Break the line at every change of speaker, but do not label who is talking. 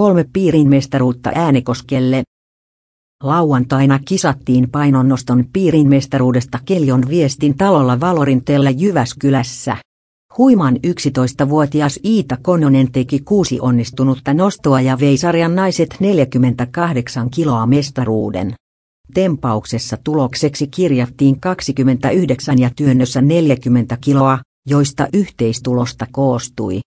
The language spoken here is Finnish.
kolme piirin mestaruutta Äänekoskelle. Lauantaina kisattiin painonnoston piirin mestaruudesta Keljon viestin talolla Valorintella Jyväskylässä. Huiman 11-vuotias Iita Kononen teki kuusi onnistunutta nostoa ja vei sarjan naiset 48 kiloa mestaruuden. Tempauksessa tulokseksi kirjattiin 29 ja työnnössä 40 kiloa, joista yhteistulosta koostui.